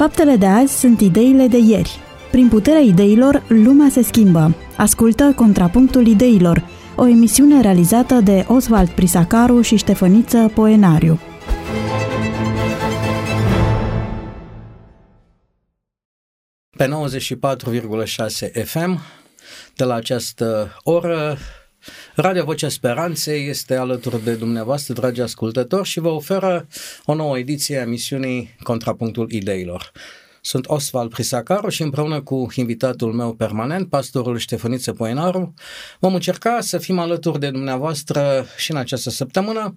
Faptele de azi sunt ideile de ieri. Prin puterea ideilor, lumea se schimbă. Ascultă Contrapunctul Ideilor, o emisiune realizată de Oswald Prisacaru și Ștefăniță Poenariu. Pe 94,6 FM, de la această oră, Radio Vocea Speranței este alături de dumneavoastră, dragi ascultători, și vă oferă o nouă ediție a emisiunii Contrapunctul Ideilor. Sunt Osval Prisacaru și împreună cu invitatul meu permanent, pastorul Ștefăniță Poenaru, vom încerca să fim alături de dumneavoastră și în această săptămână,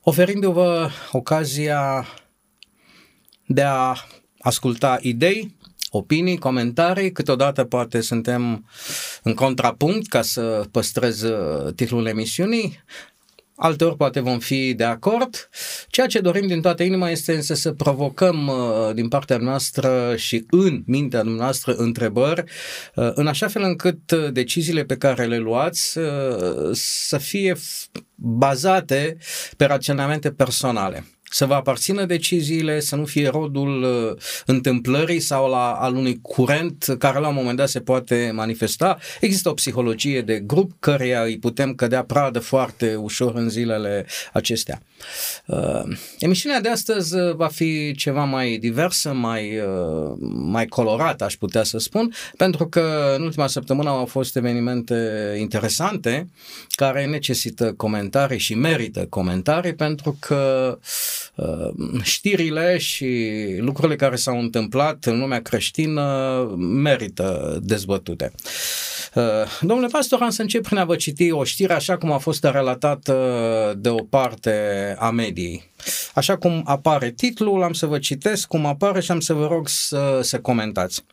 oferindu-vă ocazia de a asculta idei, opinii, comentarii, câteodată poate suntem în contrapunct ca să păstrez uh, titlul emisiunii, alteori poate vom fi de acord. Ceea ce dorim din toată inima este însă să provocăm uh, din partea noastră și în mintea noastră întrebări, uh, în așa fel încât deciziile pe care le luați să fie bazate pe raționamente personale să vă aparțină deciziile, să nu fie rodul uh, întâmplării sau la, al unui curent care la un moment dat se poate manifesta. Există o psihologie de grup căreia îi putem cădea pradă foarte ușor în zilele acestea. Uh, emisiunea de astăzi uh, va fi ceva mai diversă, mai, uh, mai colorată, aș putea să spun, pentru că în ultima săptămână au fost evenimente interesante care necesită comentarii și merită comentarii pentru că uh, Uh, știrile și lucrurile care s-au întâmplat în lumea creștină merită dezbătute. Uh, domnule pastor, am să încep prin a vă citi o știre așa cum a fost relatată de o parte a mediei. Așa cum apare titlul, am să vă citesc cum apare și am să vă rog să, să comentați.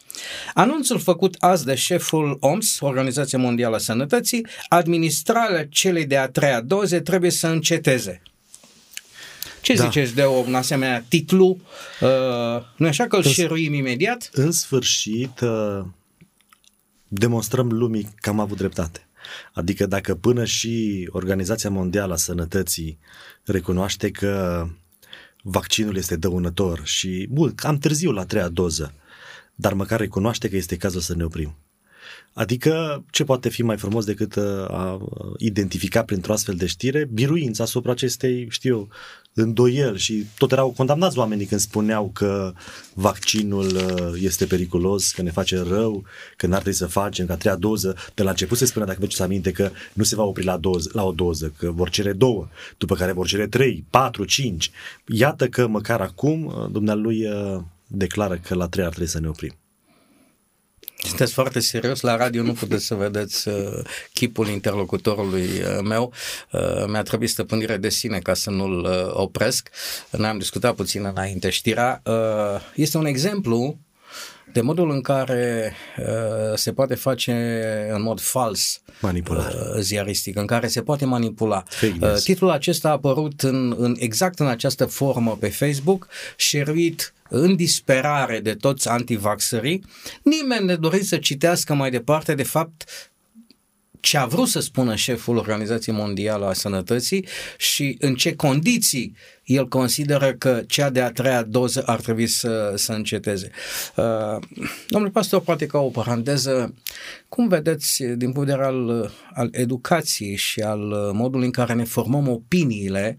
Anunțul făcut azi de șeful OMS, Organizația Mondială a Sănătății, administrarea celei de-a treia doze trebuie să înceteze. Ce da. ziceți de un asemenea titlu? Uh, nu așa că îl șeruim imediat? În sfârșit, uh, demonstrăm lumii că am avut dreptate. Adică dacă până și Organizația Mondială a Sănătății recunoaște că vaccinul este dăunător și, bun, cam târziu la treia doză, dar măcar recunoaște că este cazul să ne oprim. Adică ce poate fi mai frumos decât uh, a identifica printr-o astfel de știre biruința asupra acestei, știu îndoiel și tot erau condamnați oamenii când spuneau că vaccinul uh, este periculos, că ne face rău, că n-ar trebui să facem, că a treia doză, de la început se spunea, dacă vă aminte, că nu se va opri la, doză, la o doză, că vor cere două, după care vor cere trei, patru, cinci. Iată că măcar acum uh, dumnealui declară că la trei ar trebui să ne oprim. Sunteți foarte serios, la radio nu puteți să vedeți uh, chipul interlocutorului uh, meu. Uh, mi-a trebuit stăpânire de sine ca să nu-l uh, opresc. Noi am discutat puțin înainte știrea. Uh, este un exemplu de modul în care uh, se poate face în mod fals Manipulat. uh, ziaristic, în care se poate manipula. Uh, titlul acesta a apărut în, în exact în această formă pe Facebook, șeruit în disperare de toți antivaxării, nimeni ne dorit să citească mai departe, de fapt, ce a vrut să spună șeful Organizației Mondiale a Sănătății și în ce condiții el consideră că cea de-a treia doză ar trebui să, să înceteze. Uh, domnule pastor, poate ca o paranteză, cum vedeți din punct de vedere al, al educației și al modului în care ne formăm opiniile,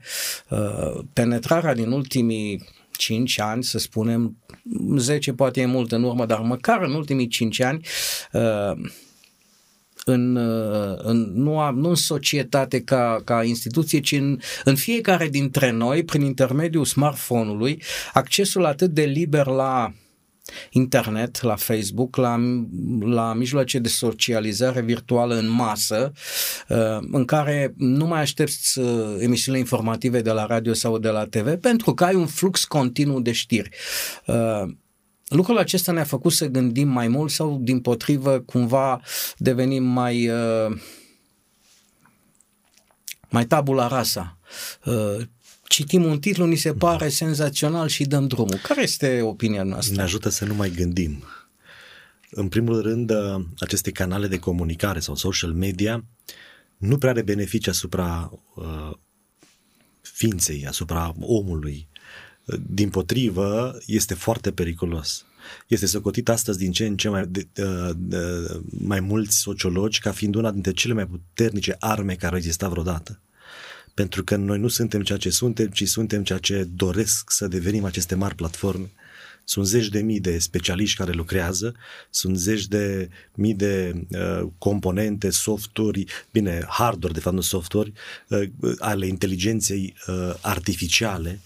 uh, penetrarea din ultimii 5 ani, să spunem, 10 poate e mult în urmă, dar măcar în ultimii 5 ani, uh, în, uh, în, nu, a, nu în societate ca, ca instituție, ci în, în fiecare dintre noi, prin intermediul smartphone-ului, accesul atât de liber la internet, la Facebook, la, la mijloace de socializare virtuală în masă, uh, în care nu mai aștepți uh, emisiunile informative de la radio sau de la TV, pentru că ai un flux continuu de știri. Lucrul acesta ne-a făcut să gândim mai mult sau, din potrivă, cumva devenim mai, uh, mai tabula rasa. Uh, citim un titlu, ni se pare senzațional și dăm drumul. Care este opinia noastră? Ne ajută să nu mai gândim. În primul rând, uh, aceste canale de comunicare sau social media nu prea are beneficii asupra uh, ființei, asupra omului, din potrivă, este foarte periculos. Este socotit astăzi din ce în ce mai, de, de, de, mai mulți sociologi ca fiind una dintre cele mai puternice arme care au existat vreodată. Pentru că noi nu suntem ceea ce suntem, ci suntem ceea ce doresc să devenim aceste mari platforme sunt zeci de mii de specialiști care lucrează, sunt zeci de mii de uh, componente, softuri, bine, hardware, de fapt nu softuri, uh, ale inteligenței uh, artificiale,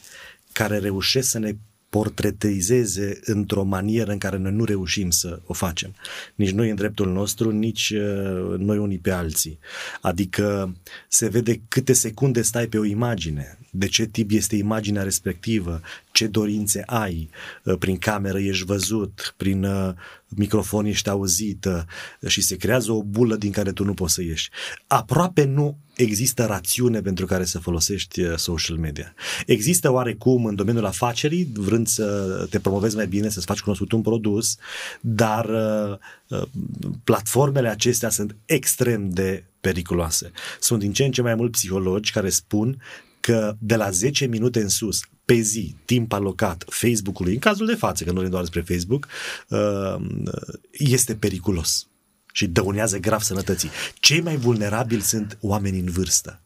care reușesc să ne portretizeze într-o manieră în care noi nu reușim să o facem. Nici noi în dreptul nostru, nici uh, noi unii pe alții. Adică se vede câte secunde stai pe o imagine, de ce tip este imaginea respectivă, ce dorințe ai, uh, prin cameră ești văzut, prin uh, microfon ești auzită și se creează o bulă din care tu nu poți să ieși. Aproape nu există rațiune pentru care să folosești uh, social media. Există oarecum în domeniul afacerii, vrând să te promovezi mai bine, să-ți faci cunoscut un produs, dar platformele acestea sunt extrem de periculoase. Sunt din ce în ce mai mult psihologi care spun că de la 10 minute în sus, pe zi, timp alocat Facebook-ului, în cazul de față, că nu vorbim doar despre Facebook, uh, este periculos și dăunează grav sănătății. Cei mai vulnerabili sunt oamenii în vârstă.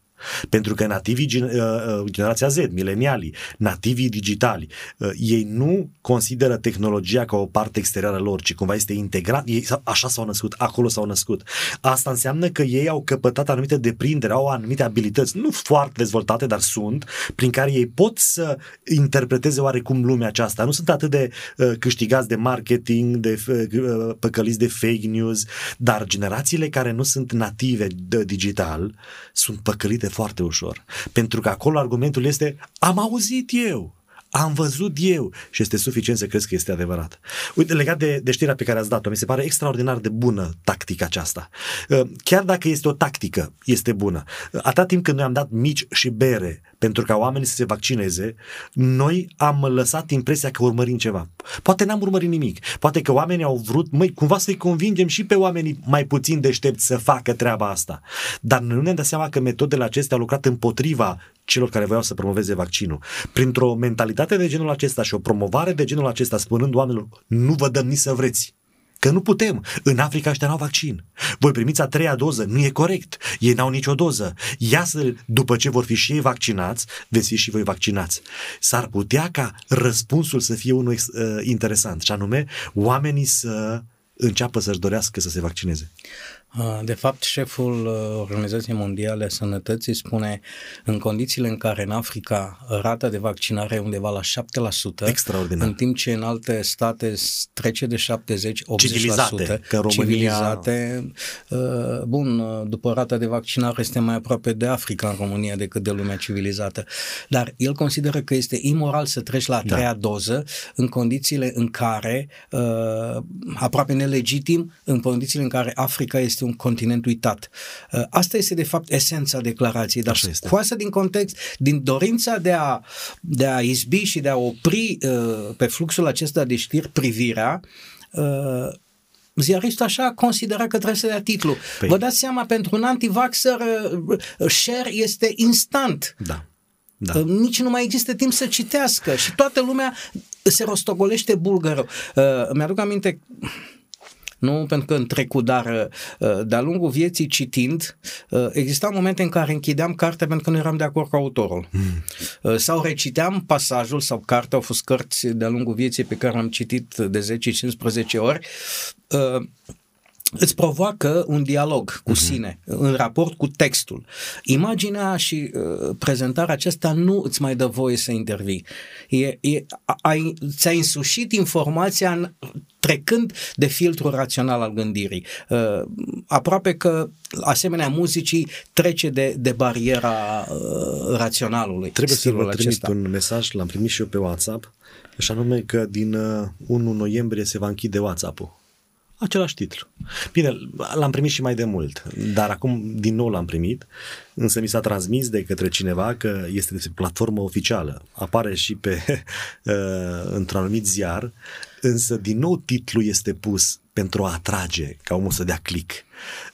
Pentru că nativii, uh, uh, generația Z, milenialii, nativii digitali, uh, ei nu consideră tehnologia ca o parte exterioară lor, ci cumva este integrat, ei așa s-au născut, acolo s-au născut. Asta înseamnă că ei au căpătat anumite deprindere, au anumite abilități, nu foarte dezvoltate, dar sunt, prin care ei pot să interpreteze oarecum lumea aceasta. Nu sunt atât de uh, câștigați de marketing, de uh, păcăliți de fake news, dar generațiile care nu sunt native de digital sunt păcălite foarte ușor. Pentru că acolo argumentul este am auzit eu, am văzut eu și este suficient să crezi că este adevărat. Uite, legat de, de știrea pe care ați dat-o, mi se pare extraordinar de bună tactica aceasta. Uh, chiar dacă este o tactică, este bună. Atât timp când noi am dat mici și bere pentru ca oamenii să se vaccineze, noi am lăsat impresia că urmărim ceva. Poate n-am urmărit nimic. Poate că oamenii au vrut, măi, cumva să-i convingem și pe oamenii mai puțin deștepți să facă treaba asta. Dar nu ne-am dat seama că metodele acestea au lucrat împotriva celor care voiau să promoveze vaccinul. Printr-o mentalitate de genul acesta și o promovare de genul acesta, spunând oamenilor, nu vă dăm nici să vreți. Că nu putem. În Africa ăștia n-au vaccin. Voi primiți a treia doză. Nu e corect. Ei n-au nicio doză. Ia să, după ce vor fi și ei vaccinați, veți fi și voi vaccinați. S-ar putea ca răspunsul să fie unul uh, interesant, și anume oamenii să înceapă să-și dorească să se vaccineze. De fapt, șeful uh, Organizației Mondiale a Sănătății spune în condițiile în care în Africa rata de vaccinare e undeva la 7%, Extraordinar. în timp ce în alte state trece de 70-80%, civilizate, că România... civilizate, uh, bun, uh, după rata de vaccinare este mai aproape de Africa în România decât de lumea civilizată. Dar el consideră că este imoral să treci la a da. treia da. doză în condițiile în care, aproape nelegitim, în condițiile în care Africa este este un continent uitat. Uh, asta este, de fapt, esența declarației, dar scoasă din context, din dorința de a, de a izbi și de a opri uh, pe fluxul acesta de știri privirea, uh, ziaristul așa considera că trebuie să dea titlu. Păi. Vă dați seama, pentru un antivaxer, share este instant. Da. Da. Nici nu mai există timp să citească și toată lumea se rostogolește bulgărul. Uh, mi-aduc aminte nu pentru că în trecut, dar uh, de-a lungul vieții citind, uh, exista momente în care închideam cartea pentru că nu eram de acord cu autorul. Mm. Sau reciteam pasajul sau cartea, au fost cărți de-a lungul vieții pe care am citit de 10-15 ori, îți provoacă un dialog cu uh-huh. sine în raport cu textul. Imaginea și uh, prezentarea aceasta nu îți mai dă voie să intervii. E, e, ai, ți-ai însușit informația în, trecând de filtrul rațional al gândirii. Uh, aproape că, asemenea muzicii, trece de, de bariera uh, raționalului. Trebuie să vă trimit acesta. un mesaj, l-am primit și eu pe WhatsApp, și anume că din uh, 1 noiembrie se va închide WhatsApp-ul același titlu. Bine, l-am primit și mai de mult, dar acum din nou l-am primit, însă mi s-a transmis de către cineva că este de platformă oficială. Apare și pe uh, într-un anumit ziar, însă din nou titlul este pus pentru a atrage ca omul să dea click.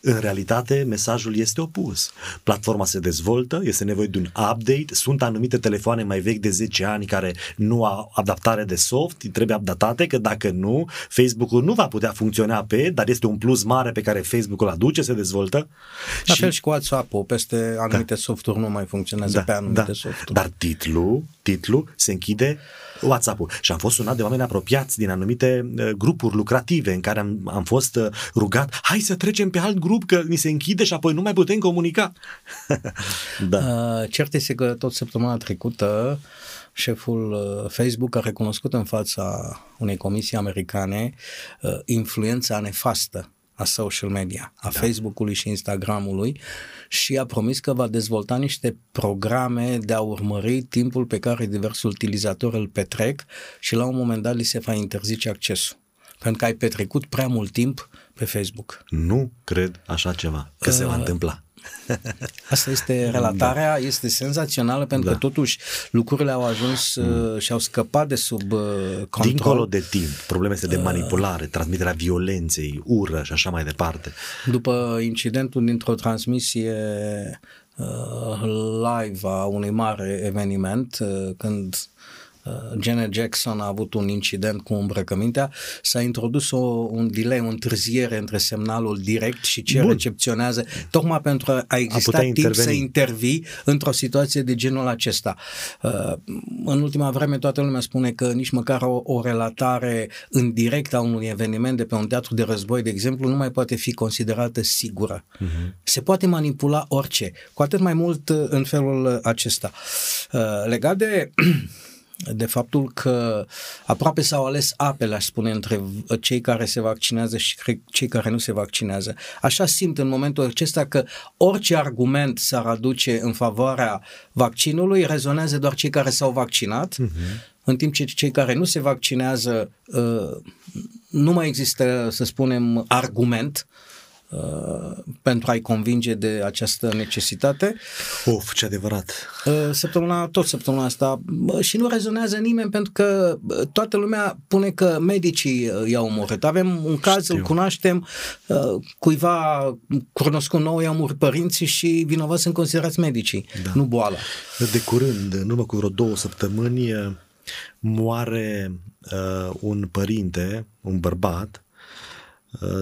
În realitate, mesajul este opus. Platforma se dezvoltă, este nevoie de un update, sunt anumite telefoane mai vechi de 10 ani care nu au adaptare de soft, trebuie updatate, că dacă nu, Facebook-ul nu va putea funcționa pe, dar este un plus mare pe care Facebook-ul aduce, se dezvoltă. La și... fel și cu WhatsApp-ul, peste anumite da. softuri nu mai funcționează da, pe anumite da. softuri. Dar titlul, titlul se închide WhatsApp-ul. Și am fost sunat de oameni apropiați din anumite uh, grupuri lucrative în care am, am fost uh, rugat, hai să trecem pe alt grup că ni se închide și apoi nu mai putem comunica. da. Uh, cert este că tot săptămâna trecută șeful uh, Facebook a recunoscut în fața unei comisii americane uh, influența nefastă a social media, a da. Facebook-ului și Instagramului și a promis că va dezvolta niște programe de a urmări timpul pe care diversi utilizatori îl petrec și la un moment dat li se va interzice accesul. Pentru că ai petrecut prea mult timp pe Facebook. Nu cred așa ceva, că uh, se va uh, întâmpla. Asta este relatarea, da. este senzațională pentru da. că totuși lucrurile au ajuns mm. Uh, și au scăpat de sub uh, control. Dincolo de timp, probleme este de uh. manipulare, transmiterea violenței, ură și așa mai departe. După incidentul dintr-o transmisie live a unui mare eveniment, când Uh, Janet Jackson a avut un incident cu îmbrăcămintea, s-a introdus o, un delay, o întârziere între semnalul direct și ce Bun. recepționează, tocmai pentru a exista a timp interveni. să intervii într-o situație de genul acesta. Uh, în ultima vreme toată lumea spune că nici măcar o, o relatare în direct a unui eveniment de pe un teatru de război, de exemplu, nu mai poate fi considerată sigură. Uh-huh. Se poate manipula orice, cu atât mai mult uh, în felul acesta. Legat de de faptul că aproape s-au ales apele, aș spune, între cei care se vaccinează și cei care nu se vaccinează. Așa simt în momentul acesta că orice argument s-ar aduce în favoarea vaccinului, rezonează doar cei care s-au vaccinat, uh-huh. în timp ce cei care nu se vaccinează uh, nu mai există, să spunem, argument Uh, pentru a-i convinge de această necesitate. Of, ce adevărat! Uh, săptămâna, tot săptămâna asta și nu rezonează nimeni pentru că toată lumea pune că medicii uh, i-au omorât. Avem un caz, Știu. îl cunoaștem, cuiva cunoscut nou i-au omorât părinții și vinovați sunt considerați medicii, da. nu boala. De curând, în urmă cu vreo două săptămâni, moare uh, un părinte, un bărbat,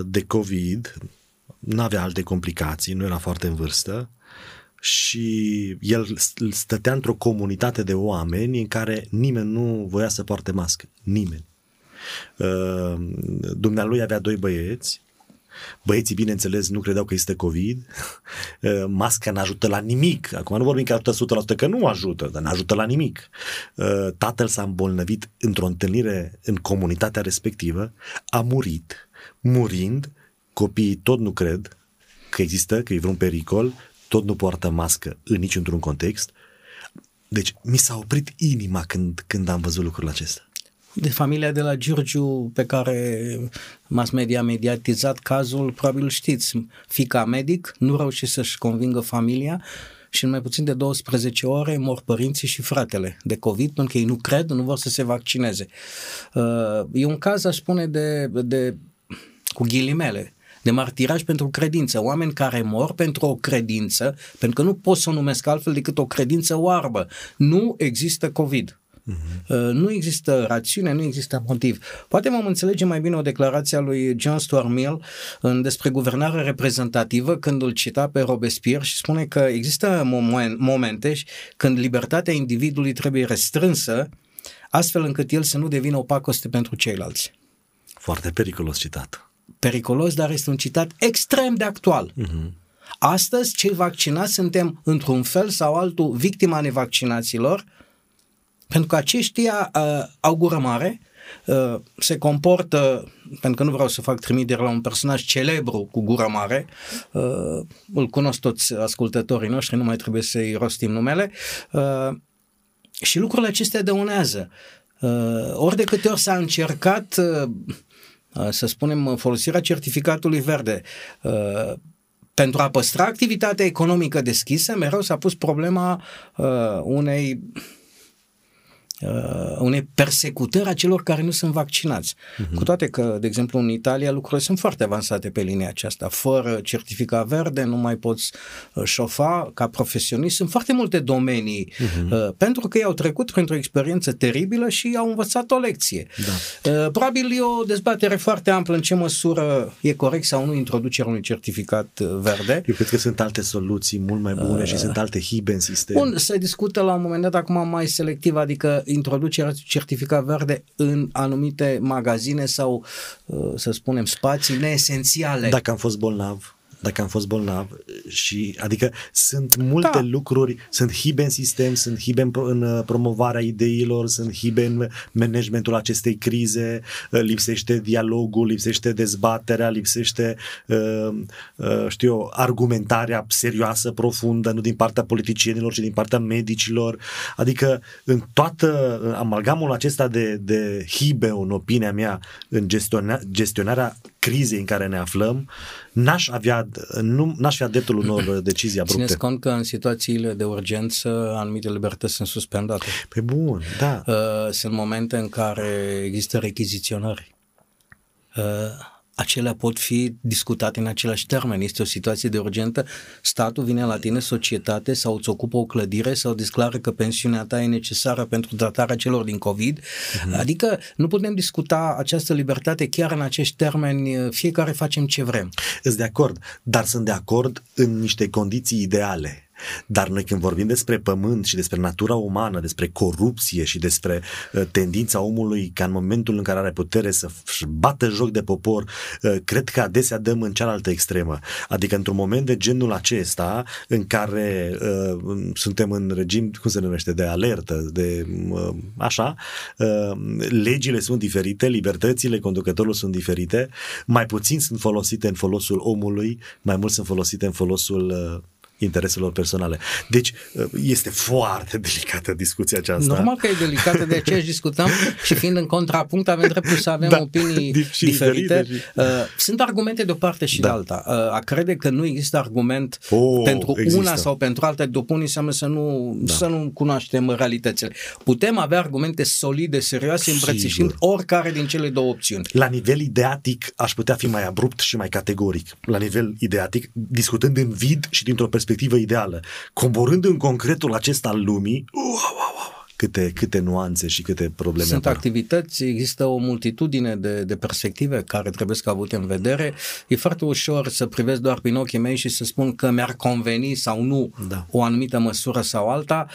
de COVID, nu avea alte complicații, nu era foarte în vârstă și el stătea într-o comunitate de oameni în care nimeni nu voia să poarte mască. Nimeni. Uh, dumnealui avea doi băieți, Băieții, bineînțeles, nu credeau că este COVID. Uh, masca nu ajută la nimic. Acum nu vorbim că ajută 100%, că nu ajută, dar nu ajută la nimic. Uh, tatăl s-a îmbolnăvit într-o întâlnire în comunitatea respectivă, a murit. Murind, copiii tot nu cred că există, că e vreun pericol, tot nu poartă mască în niciun context. Deci mi s-a oprit inima când, când am văzut lucrul acesta. De familia de la Giurgiu pe care mass media a mediatizat cazul, probabil știți, fica medic, nu reușit să-și convingă familia și în mai puțin de 12 ore mor părinții și fratele de COVID pentru că ei nu cred, nu vor să se vaccineze. Uh, e un caz, aș spune, de, de cu ghilimele, de martiraj pentru credință, oameni care mor pentru o credință, pentru că nu pot să o numesc altfel decât o credință oarbă. Nu există COVID. Uh-huh. Nu există rațiune, nu există motiv. Poate m-am înțelege mai bine o declarație a lui John Stuart Mill în despre guvernare reprezentativă când îl cita pe Robespierre și spune că există momente când libertatea individului trebuie restrânsă astfel încât el să nu devină o pacoste pentru ceilalți. Foarte periculos citat periculos, dar este un citat extrem de actual. Uh-huh. Astăzi, cei vaccinați suntem, într-un fel sau altul, victima nevaccinaților, pentru că aceștia uh, au gură mare, uh, se comportă, pentru că nu vreau să fac trimitere la un personaj celebru cu gură mare, uh, îl cunosc toți ascultătorii noștri, nu mai trebuie să-i rostim numele, uh, și lucrurile acestea dăunează. Uh, ori de câte ori s-a încercat uh, Uh, să spunem, folosirea certificatului verde. Uh, pentru a păstra activitatea economică deschisă, mereu s-a pus problema uh, unei uh, unei persecutări a celor care nu sunt vaccinați. Uh-huh. Cu toate că, de exemplu, în Italia lucrurile sunt foarte avansate pe linia aceasta. Fără certificat verde nu mai poți uh, șofa ca profesionist. Sunt foarte multe domenii uh-huh. uh, pentru că ei au trecut printr-o experiență teribilă și au învățat o lecție. Da. Uh, probabil e o dezbatere foarte amplă în ce măsură e corect sau nu introducerea unui certificat uh, verde. Eu cred că sunt alte soluții mult mai bune uh, și sunt alte hibe în sistem. Bun, se discută la un moment dat acum mai selectiv, adică introducerea certificat verde în anumite magazine sau, uh, să spunem, spații neesențiale. Dacă am fost bolnav, dacă am fost bolnav și adică sunt multe da. lucruri, sunt hibe în sistem, sunt hibe în, în uh, promovarea ideilor, sunt hibe în managementul acestei crize, uh, lipsește dialogul, lipsește dezbaterea, lipsește uh, uh, știu eu, argumentarea serioasă, profundă, nu din partea politicienilor, ci din partea medicilor. Adică în toată amalgamul acesta de, de hibe, în opinia mea, în gestiona, gestionarea crizei în care ne aflăm, n-aș avea, nu, n-aș fi adeptul unor decizii abrupte. Țineți cont că în situațiile de urgență anumite libertăți sunt suspendate. Pe bun, da. Uh, sunt momente în care există rechiziționări. Uh, acelea pot fi discutate în același termen. Este o situație de urgentă, statul vine la tine, societate, sau îți ocupă o clădire sau declară că pensiunea ta e necesară pentru tratarea celor din COVID. Uh-huh. Adică nu putem discuta această libertate chiar în acești termeni, fiecare facem ce vrem. Sunt de acord, dar sunt de acord în niște condiții ideale. Dar noi când vorbim despre pământ și despre natura umană, despre corupție și despre uh, tendința omului ca în momentul în care are putere să bată joc de popor, uh, cred că adesea dăm în cealaltă extremă. Adică într-un moment de genul acesta în care uh, suntem în regim, cum se numește, de alertă, de uh, așa, uh, legile sunt diferite, libertățile conducătorului sunt diferite, mai puțin sunt folosite în folosul omului, mai mult sunt folosite în folosul uh, intereselor personale. Deci este foarte delicată discuția aceasta. Normal că e delicată, de aceea discutăm și fiind în contrapunct avem dreptul să avem da, opinii diferite. diferite. Și... Uh, sunt argumente de o parte și da. de alta. Uh, a crede că nu există argument oh, pentru există. una sau pentru alta, după unii înseamnă să nu, da. să nu cunoaștem realitățile. Putem avea argumente solide, serioase, îmbrățișind oricare din cele două opțiuni. La nivel ideatic aș putea fi mai abrupt și mai categoric. La nivel ideatic, discutând în vid și dintr-o perspectivă perspectivă ideală. Coborând în concretul acesta al lumii, wow, wow, wow, câte, câte nuanțe și câte probleme Sunt apar. activități, există o multitudine de, de perspective care trebuie să avute în vedere. E foarte ușor să privesc doar prin ochii mei și să spun că mi-ar conveni sau nu da. o anumită măsură sau alta.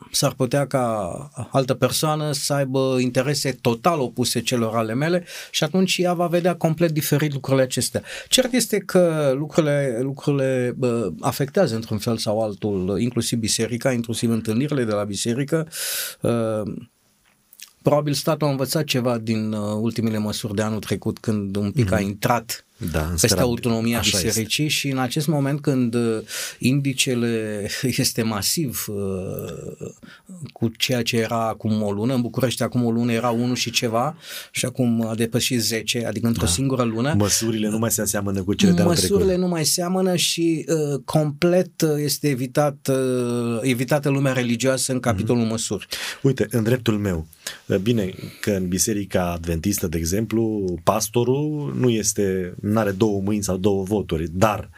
Uh, s-ar putea ca altă persoană să aibă interese total opuse celor ale mele și atunci ea va vedea complet diferit lucrurile acestea. Cert este că lucrurile, lucrurile bă, afectează într-un fel sau altul, inclusiv biserica, inclusiv întâlnirile de la biserică. Uh, probabil statul a învățat ceva din uh, ultimele măsuri de anul trecut când un pic mm-hmm. a mhm. intrat da, peste autonomia Așa bisericii este. și în acest moment când uh, indicele este masiv uh, cu ceea ce era acum o lună, în București acum o lună era 1 și ceva și acum a depășit 10, adică într-o da. singură lună. Măsurile nu mai se aseamănă cu cele de Măsurile trecut. nu mai seamănă și uh, complet este evitat, uh, evitată lumea religioasă în capitolul mm-hmm. măsuri. Uite, în dreptul meu, uh, bine că în Biserica Adventistă, de exemplu, pastorul nu este nu are două mâini sau două voturi, dar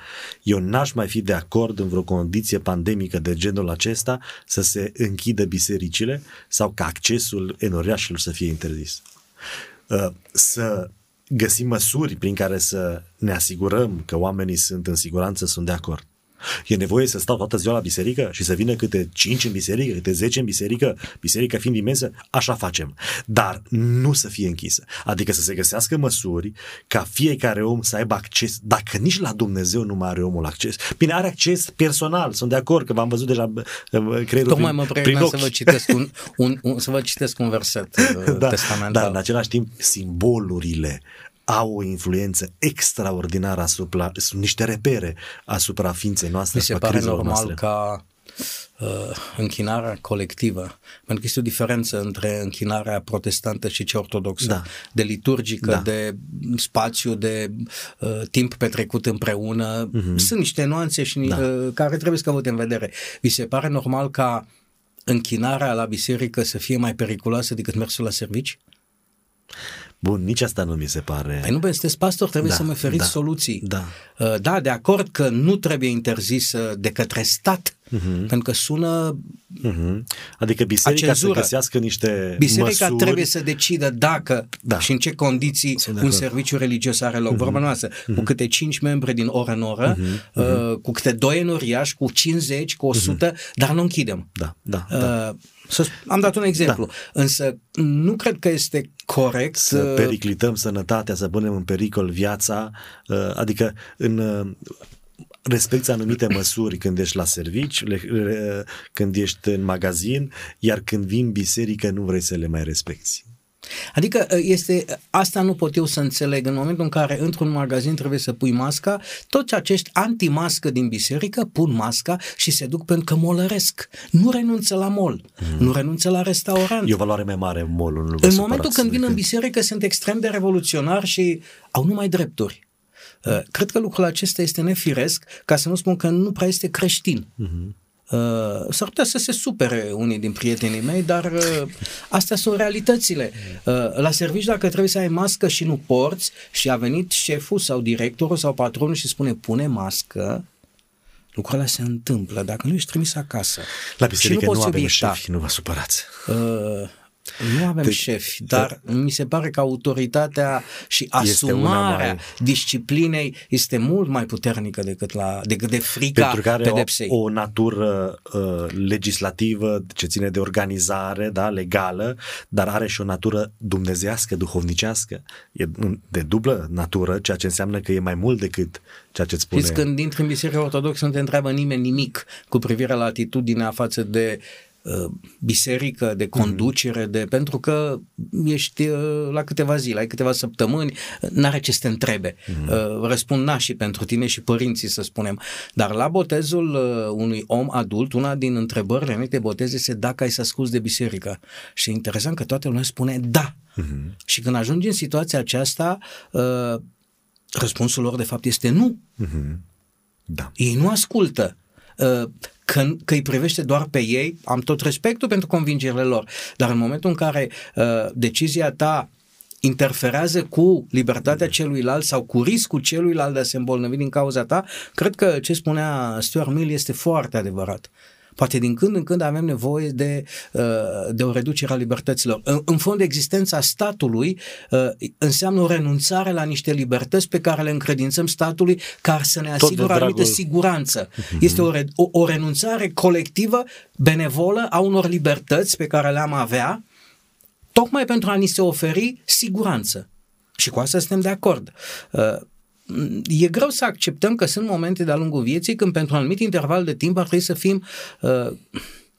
eu n-aș mai fi de acord în vreo condiție pandemică de genul acesta să se închidă bisericile sau ca accesul enoriașilor să fie interzis. Uh, să găsim măsuri prin care să ne asigurăm că oamenii sunt în siguranță, sunt de acord. E nevoie să stau toată ziua la biserică și să vină câte 5 în biserică, câte 10 în biserică, biserica fiind imensă, așa facem. Dar nu să fie închisă. Adică să se găsească măsuri ca fiecare om să aibă acces, dacă nici la Dumnezeu nu mai are omul acces. Bine, are acces personal, sunt de acord că v-am văzut deja creierul Tocmai mă pregăteam să vă citesc un, un, un, să vă citesc un verset da, testamental. Dar în același timp, simbolurile au o influență extraordinară asupra, sunt niște repere asupra ființei noastre, Mi se pare normal noastre. ca uh, închinarea colectivă, pentru că este o diferență între închinarea protestantă și cea ortodoxă, da. de liturgică, da. de spațiu, de uh, timp petrecut împreună. Mm-hmm. Sunt niște nuanțe și da. uh, care trebuie să avute în vedere. Vi se pare normal ca închinarea la biserică să fie mai periculoasă decât mersul la servici? Bun, nici asta nu mi se pare. Păi nu, bă, sunteți pastor, trebuie Da, să-mi oferiți da, soluții. da. Uh, Da, de acord că nu trebuie interzis uh, de către stat, Mhm. pentru că sună Mhm. Adică biserica să cenzură. găsească niște Biserica măsuri. trebuie să decidă dacă Da. și în ce condiții Sunt de un acord. Mhm. serviciu religios are loc. Vorba noastră, cu câte 5 membri din oră în oră, uh, cu câte 2 înoriași, cu 50, cu 100, dar nu închidem. Da, da, da. Uh, să, am dat un exemplu, însă nu cred că este corect să uh, periclităm sănătatea, să punem în pericol viața, uh, adică în uh, respecti anumite măsuri când ești la servici, le, le, când ești în magazin, iar când vin în biserică nu vrei să le mai respecti. Adică este, asta nu pot eu să înțeleg. În momentul în care într-un magazin trebuie să pui masca, toți acești anti-mască din biserică pun masca și se duc pentru că molăresc. Nu renunță la mol, mm. nu renunță la restaurant. E o valoare mai mare molul. Nu vă în supărați momentul când vin în decât- biserică sunt extrem de revoluționari și au numai drepturi. Uh, Cred că lucrul acesta este nefiresc, ca să nu spun că nu prea este creștin. Uh, S-ar putea să se supere unii din prietenii mei, dar uh, astea sunt realitățile. Uh, La servici, dacă trebuie să ai mască și nu porți și a venit șeful sau directorul sau patronul și spune pune mască, lucrurile se întâmplă. Dacă nu ești trimis acasă La și biserică nu nu, poți avem obiecta, șefi, nu vă supărați. Uh, nu avem Deci, șefi, dar mi se pare că autoritatea și Este una asumarea mai- disciplinei este mult mai puternică decât, la, decât de frica Pentru că are pedepsei. o, o natură uh, legislativă ce ține de organizare, da, legală, dar are și o natură dumnezească, duhovnicească. E de dublă natură, ceea ce înseamnă că e mai mult decât ceea ce îți spune. Știți, când intri în Biserica Ortodoxă nu te întreabă nimeni nimic cu privire la atitudinea față de uh, biserică, de conducere, de, pentru că ești uh, la câteva zile, ai câteva săptămâni, n-are ce să te întrebe. Uh, răspund nașii pentru tine și părinții, să spunem. Dar la botezul uh, unui om adult, una din întrebările înainte de botez este dacă ai să asculți de biserică. Și e interesant că toată lumea spune da. Și când ajungi în situația aceasta, uh, răspunsul lor de fapt este nu. Da. Ei nu ascultă. Uh, Că, că îi privește doar pe ei, am tot respectul pentru convingerile lor, dar în momentul în care uh, decizia ta interferează cu libertatea celuilalt sau cu riscul celuilalt de a se îmbolnăvi din cauza ta, cred că ce spunea Stuart Mill este foarte adevărat. Poate din când în când avem nevoie de, uh, de o reducere a libertăților. În, în fond, existența statului uh, înseamnă o renunțare la niște libertăți pe care le încredințăm statului ca să ne de asigure o anumită dragul- siguranță. Este o, re, o, o renunțare colectivă, benevolă a unor libertăți pe care le-am avea, tocmai pentru a ni se oferi siguranță. Și cu asta suntem de acord. Uh, E greu să acceptăm că sunt momente de-a lungul vieții când pentru un anumit interval de timp ar trebui să fim uh,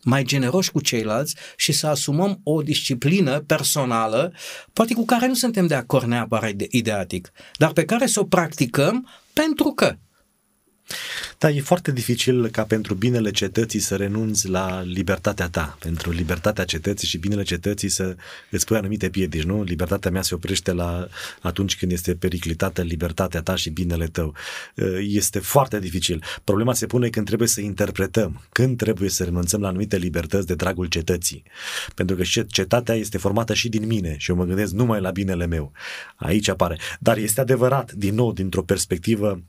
mai generoși cu ceilalți și să asumăm o disciplină personală, poate cu care nu suntem de acord neapărat ide- ideatic, dar pe care să o practicăm pentru că. Da, e foarte dificil ca pentru binele cetății să renunți la libertatea ta, pentru libertatea cetății și binele cetății să îți pui anumite piedici, nu? Libertatea mea se oprește la atunci când este periclitată libertatea ta și binele tău. Este foarte dificil. Problema se pune când trebuie să interpretăm, când trebuie să renunțăm la anumite libertăți de dragul cetății. Pentru că și cetatea este formată și din mine și eu mă gândesc numai la binele meu. Aici apare. Dar este adevărat, din nou, dintr-o perspectivă uh,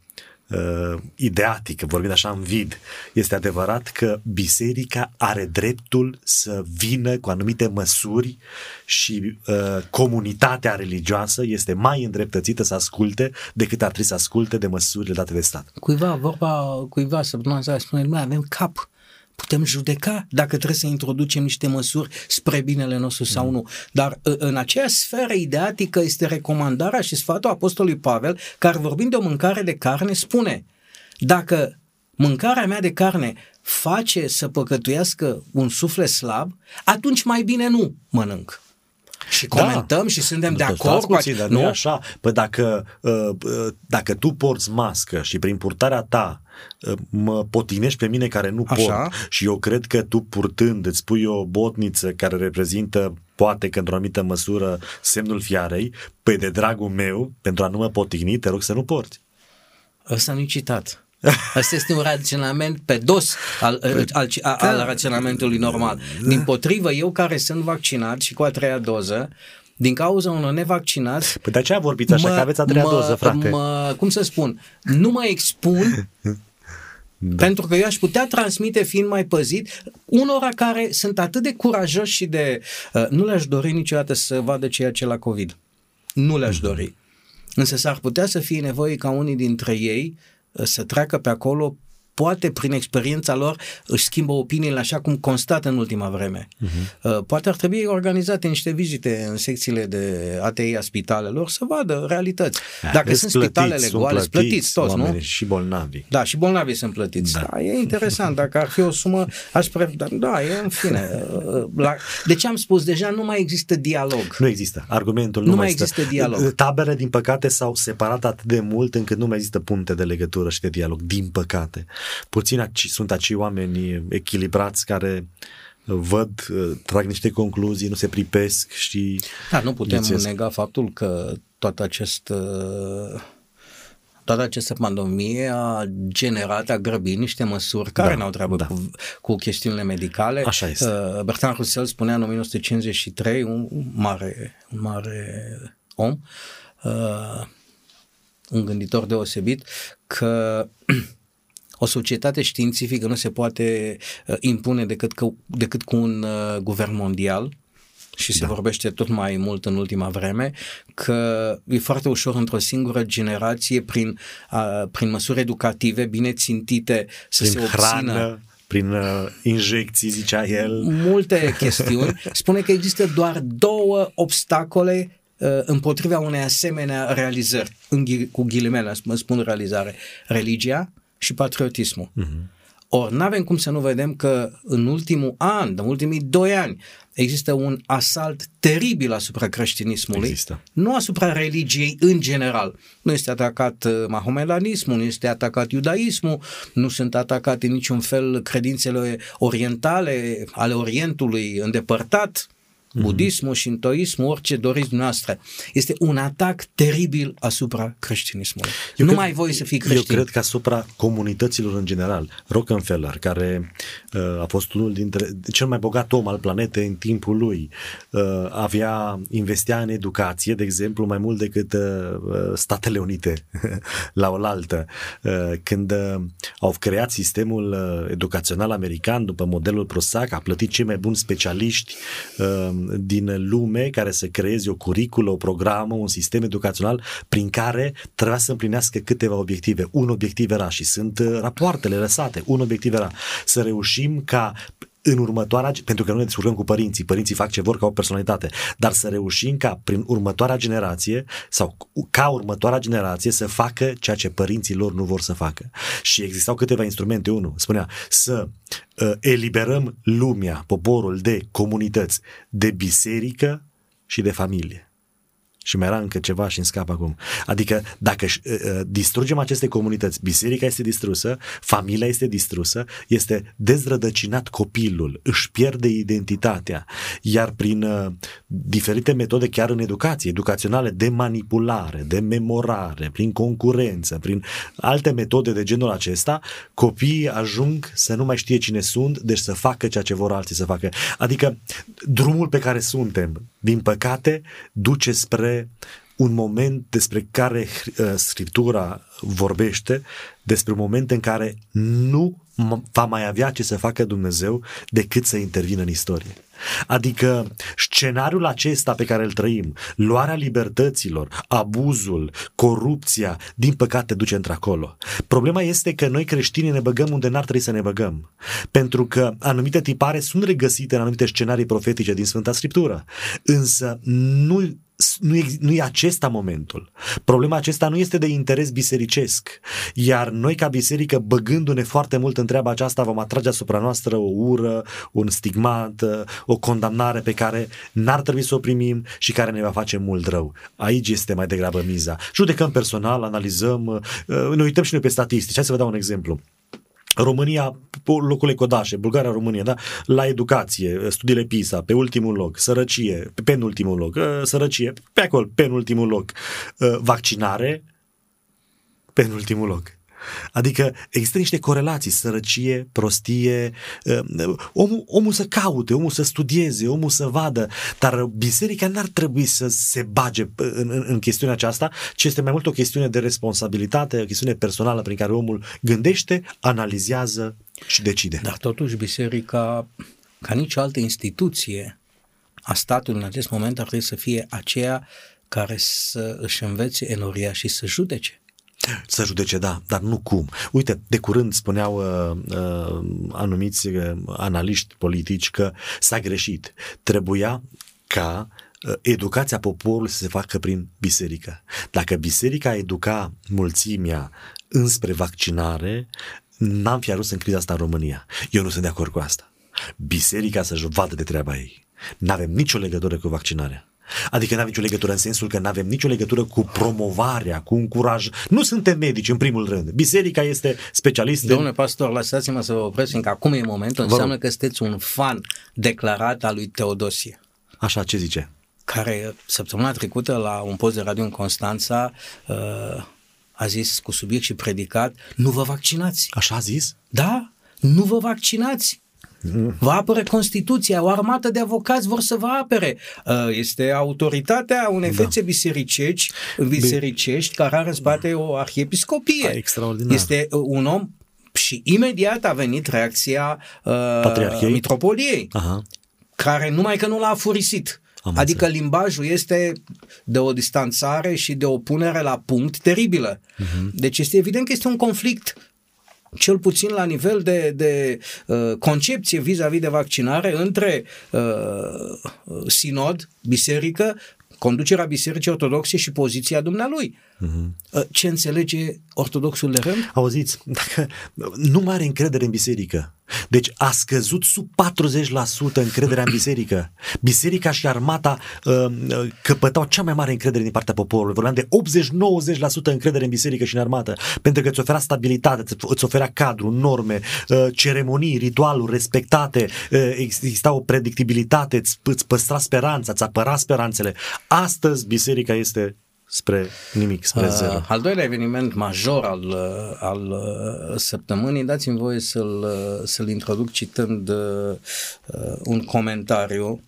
ideatică, vorbind așa în vid, este adevărat că biserica are dreptul să vină cu anumite măsuri și uh, comunitatea religioasă este mai îndreptățită să asculte decât ar trebui să asculte de măsurile date de stat. Cuiva, vorba cuiva săptămâna asta spune, mai avem cap. Putem judeca dacă trebuie să introducem niște măsuri spre binele nostru sau nu. Dar ă, în aceeași sferă ideatică este recomandarea și sfatul Apostolului Pavel, care vorbind de o mâncare de carne, spune dacă mâncarea mea de carne face să păcătuiască un suflet slab, atunci mai bine nu mănânc. Și comentăm da. și suntem de Nu, acord stați puțin, dar nu e nu? așa. Păi dacă, uh, uh, dacă tu porți mască și prin purtarea ta uh, mă potinești pe mine care nu Așa. port și eu cred că tu purtând îți pui o botniță care reprezintă poate că într-o anumită măsură semnul fiarei, păi de dragul meu, pentru a nu mă potigni, te rog să nu porți. Ăsta nu-i citat. Asta este un raționament pe dos al, al, al, al da. raționamentului normal. Din potrivă, eu care sunt vaccinat și cu a treia doză, din cauza unor nevaccinați... Păi de aceea vorbiți așa, mă, că aveți a treia mă, doză, frate. Mă, cum să spun, nu mă expun Da. Pentru că eu aș putea transmite fiind mai păzit unora care sunt atât de curajoși și de... Uh, nu le-aș dori niciodată să vadă ceea ce la COVID. Nu le-aș mhm. dori. Însă s-ar putea să fie nevoie ca unii dintre ei uh, să treacă pe acolo poate prin experiența lor își schimbă opiniile așa cum constată în ultima vreme. Uh-huh. Poate ar trebui organizate niște vizite în secțiile de ATI a spitalelor să vadă realități. Da, Dacă sunt plătiți, spitale goale, sunt plătiți toți, nu? Și bolnavi. Da, și bolnavii sunt plătiți. Da. da. e interesant. Dacă ar fi o sumă, aș pre... Da, da, e în fine. La... De ce am spus? Deja nu mai există dialog. Nu există. Argumentul nu, nu mai există stă. dialog. Tabere, din păcate, s-au separat atât de mult încât nu mai există puncte de legătură și de dialog. Din păcate. Puțin sunt acei oameni echilibrați care văd, trag niște concluzii, nu se pripesc și... Da, nu putem viețesc. nega faptul că toată acest toată această pandemie a generat, a grăbit niște măsuri care da, n-au treabă da. cu, cu chestiunile medicale. Așa este. Uh, Bertrand Russell spunea în 1953, un mare, un mare om, uh, un gânditor deosebit, că o societate științifică nu se poate uh, impune decât, că, decât cu un uh, guvern mondial și se da. vorbește tot mai mult în ultima vreme, că e foarte ușor într-o singură generație prin, uh, prin măsuri educative bine țintite să prin se obțină hrană prin uh, injecții, zicea el. Multe chestiuni. Spune că există doar două obstacole uh, împotriva unei asemenea realizări, în, cu ghilimele, spun realizare, religia și patriotismul. Uh-huh. Ori nu avem cum să nu vedem că în ultimul an, în ultimii doi ani, există un asalt teribil asupra creștinismului, există. nu asupra religiei în general. Nu este atacat uh, mahomedanismul, nu este atacat iudaismul, nu sunt atacate în niciun fel credințele orientale ale Orientului îndepărtat, Mhm. Budismul, shintoismul, orice doriți dumneavoastră. Este un atac teribil asupra creștinismului. Eu nu cred, mai voi să fii creștin. Eu cred că asupra comunităților în general. Rockefeller, care uh, a fost unul dintre cel mai bogat om al planetei în timpul lui, uh, avea investea în educație, de exemplu, mai mult decât uh, uh Statele Unite la oaltă. Uh, când uh, au creat sistemul uh, educațional american după modelul Prosac, a plătit cei mai buni specialiști uh, din lume care să creeze o curiculă, o programă, un sistem educațional prin care trebuia să împlinească câteva obiective. Un obiectiv era și sunt uh, rapoartele lăsate. Un obiectiv era să reușim ca în următoarea, pentru că nu ne descurcăm cu părinții, părinții fac ce vor ca o personalitate, dar să reușim ca prin următoarea generație sau ca următoarea generație să facă ceea ce părinții lor nu vor să facă. Și existau câteva instrumente. Unul spunea să uh, eliberăm lumea, poporul de comunități, de biserică și de familie. Și mai era încă ceva și în scap acum. Adică dacă uh, uh, distrugem aceste comunități, biserica este distrusă, familia este distrusă, este dezrădăcinat copilul, își pierde identitatea. Iar prin uh, diferite metode, chiar în educație, educaționale, de manipulare, de memorare, prin concurență, prin alte metode de genul acesta, copiii ajung să nu mai știe cine sunt, deci să facă ceea ce vor alții să facă. Adică drumul pe care suntem, din păcate, duce spre un moment despre care uh, Scriptura vorbește, despre un moment în care nu va mai avea ce să facă Dumnezeu decât să intervină în istorie. Adică scenariul acesta pe care îl trăim, luarea libertăților, abuzul, corupția, din păcate duce într-acolo. Problema este că noi creștinii ne băgăm unde n-ar trebui să ne băgăm. Pentru că anumite tipare sunt regăsite în anumite scenarii profetice din Sfânta Scriptură. Însă nu nu e, nu e acesta momentul. Problema acesta nu este de interes bisericesc. Iar noi ca biserică, băgându-ne foarte mult în treaba aceasta, vom atrage asupra noastră o ură, un stigmat, o condamnare pe care n-ar trebui să o primim și care ne va face mult rău. Aici este mai degrabă miza. Judecăm personal, analizăm, uh, ne uităm și noi pe statistici. Hai să vă dau un exemplu. România, locurile codașe, Bulgaria, România, da? la educație, studiile PISA, pe ultimul loc, sărăcie, pe penultimul loc, uh, sărăcie, pe acolo, penultimul loc, uh, vaccinare, penultimul loc. Adică există niște corelații, sărăcie, prostie, uh, omul, omul să caute, omul să studieze, omul să vadă, dar biserica n-ar trebui să se bage în, în, în chestiunea aceasta, ci este mai mult o chestiune de responsabilitate, o chestiune personală prin care omul gândește, analizează și decide. Dar totuși biserica, ca nicio altă instituție a statului în acest moment, ar trebui să fie aceea care să își învețe enoria și să judece. Să judece, da, dar nu cum. Uite, de curând spuneau uh, uh, anumiți uh, analiști politici că s-a greșit. Trebuia ca uh, educația poporului să se facă prin biserică. Dacă biserica educa mulțimea înspre vaccinare, n-am fi ajuns în criza asta în România. Eu nu sunt de acord cu asta. Biserica să-și vadă de treaba ei. N-avem nicio legătură cu vaccinarea. Adică nu avem nicio legătură în sensul că nu avem nicio legătură cu promovarea, cu încuraj. Nu suntem medici în primul rând. Biserica este specialistă. Domnule pastor, lăsați-mă să vă opresc, fiindcă acum e momentul, înseamnă că sunteți un fan declarat al lui Teodosie. Așa, ce zice? Care săptămâna trecută la un post de radio în Constanța uh, a zis cu subiect și predicat, nu vă vaccinați. Așa a zis? Da, nu vă vaccinați. Vă apără Constituția, o armată de avocați vor să vă apere. Uh, este autoritatea unei da. fețe bisericești, bisericești care are în spate o arhiepiscopie. Extraordinar. Este uh, un om și imediat a venit reacția uh, mitropoliei, Aha. care numai că nu l-a furisit. Am adică înțeles. limbajul este de o distanțare și de o punere la punct teribilă. Uh-huh. Deci este evident că este un conflict cel puțin la nivel de, de uh, concepție vis-a-vis de vaccinare între uh, sinod, biserică, conducerea Bisericii Ortodoxe și poziția dumnealui. Uh-huh. Ce înțelege ortodoxul de rând? Auziți, dacă nu mai are încredere în biserică, deci a scăzut sub 40% încrederea în biserică. Biserica și armata uh, uh, căpătau cea mai mare încredere din partea poporului. Vorbeam de 80-90% încredere în biserică și în armată, pentru că îți oferea stabilitate, îți oferea cadru, norme, uh, ceremonii, ritualuri respectate, uh, exista o predictibilitate, îți, îți păstra speranța, îți apăra speranțele. Astăzi biserica este spre nimic, spre zero. Uh, al doilea eveniment major al, uh, al uh, săptămânii, dați-mi voie să-l, uh, să-l introduc citând uh, un comentariu